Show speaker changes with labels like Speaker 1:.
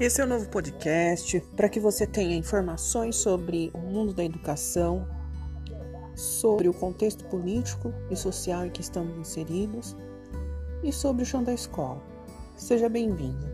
Speaker 1: Esse é o novo podcast para que você tenha informações sobre o mundo da educação, sobre o contexto político e social em que estamos inseridos e sobre o chão da escola. Seja bem-vindo.